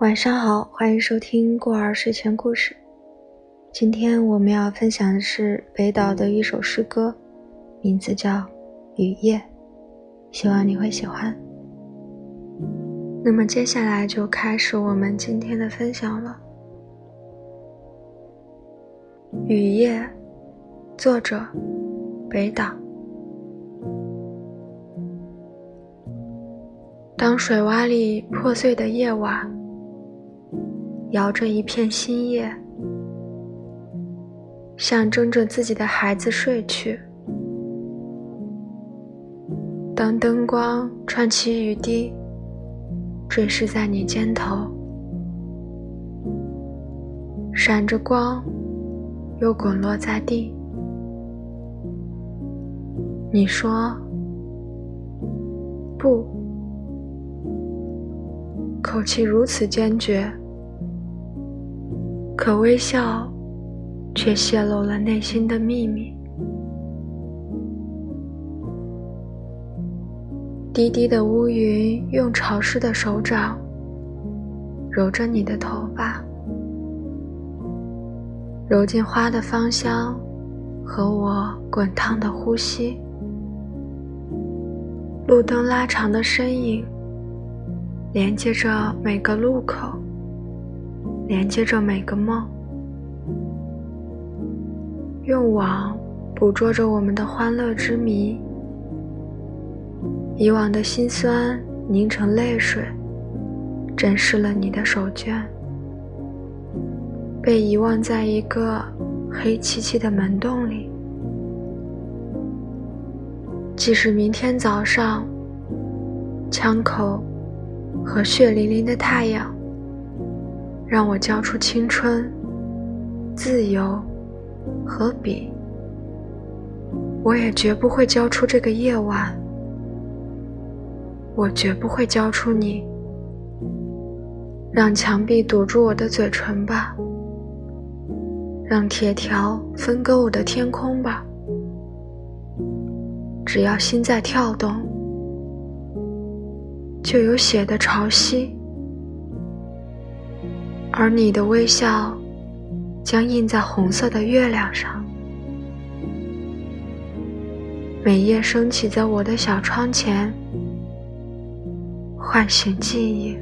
晚上好，欢迎收听过儿睡前故事。今天我们要分享的是北岛的一首诗歌，名字叫《雨夜》，希望你会喜欢。那么接下来就开始我们今天的分享了。《雨夜》，作者北岛。当水洼里破碎的夜晚，摇着一片新叶，象征着自己的孩子睡去。当灯光串起雨滴，坠饰在你肩头，闪着光，又滚落在地。你说：“不。”口气如此坚决，可微笑却泄露了内心的秘密。低低的乌云用潮湿的手掌揉着你的头发，揉进花的芳香和我滚烫的呼吸。路灯拉长的身影。连接着每个路口，连接着每个梦，用网捕捉着我们的欢乐之谜。以往的辛酸凝成泪水，珍视了你的手绢，被遗忘在一个黑漆漆的门洞里。即使明天早上，枪口。和血淋淋的太阳，让我交出青春、自由和笔。我也绝不会交出这个夜晚。我绝不会交出你。让墙壁堵住我的嘴唇吧。让铁条分割我的天空吧。只要心在跳动。就有血的潮汐，而你的微笑将印在红色的月亮上，每夜升起在我的小窗前，唤醒记忆。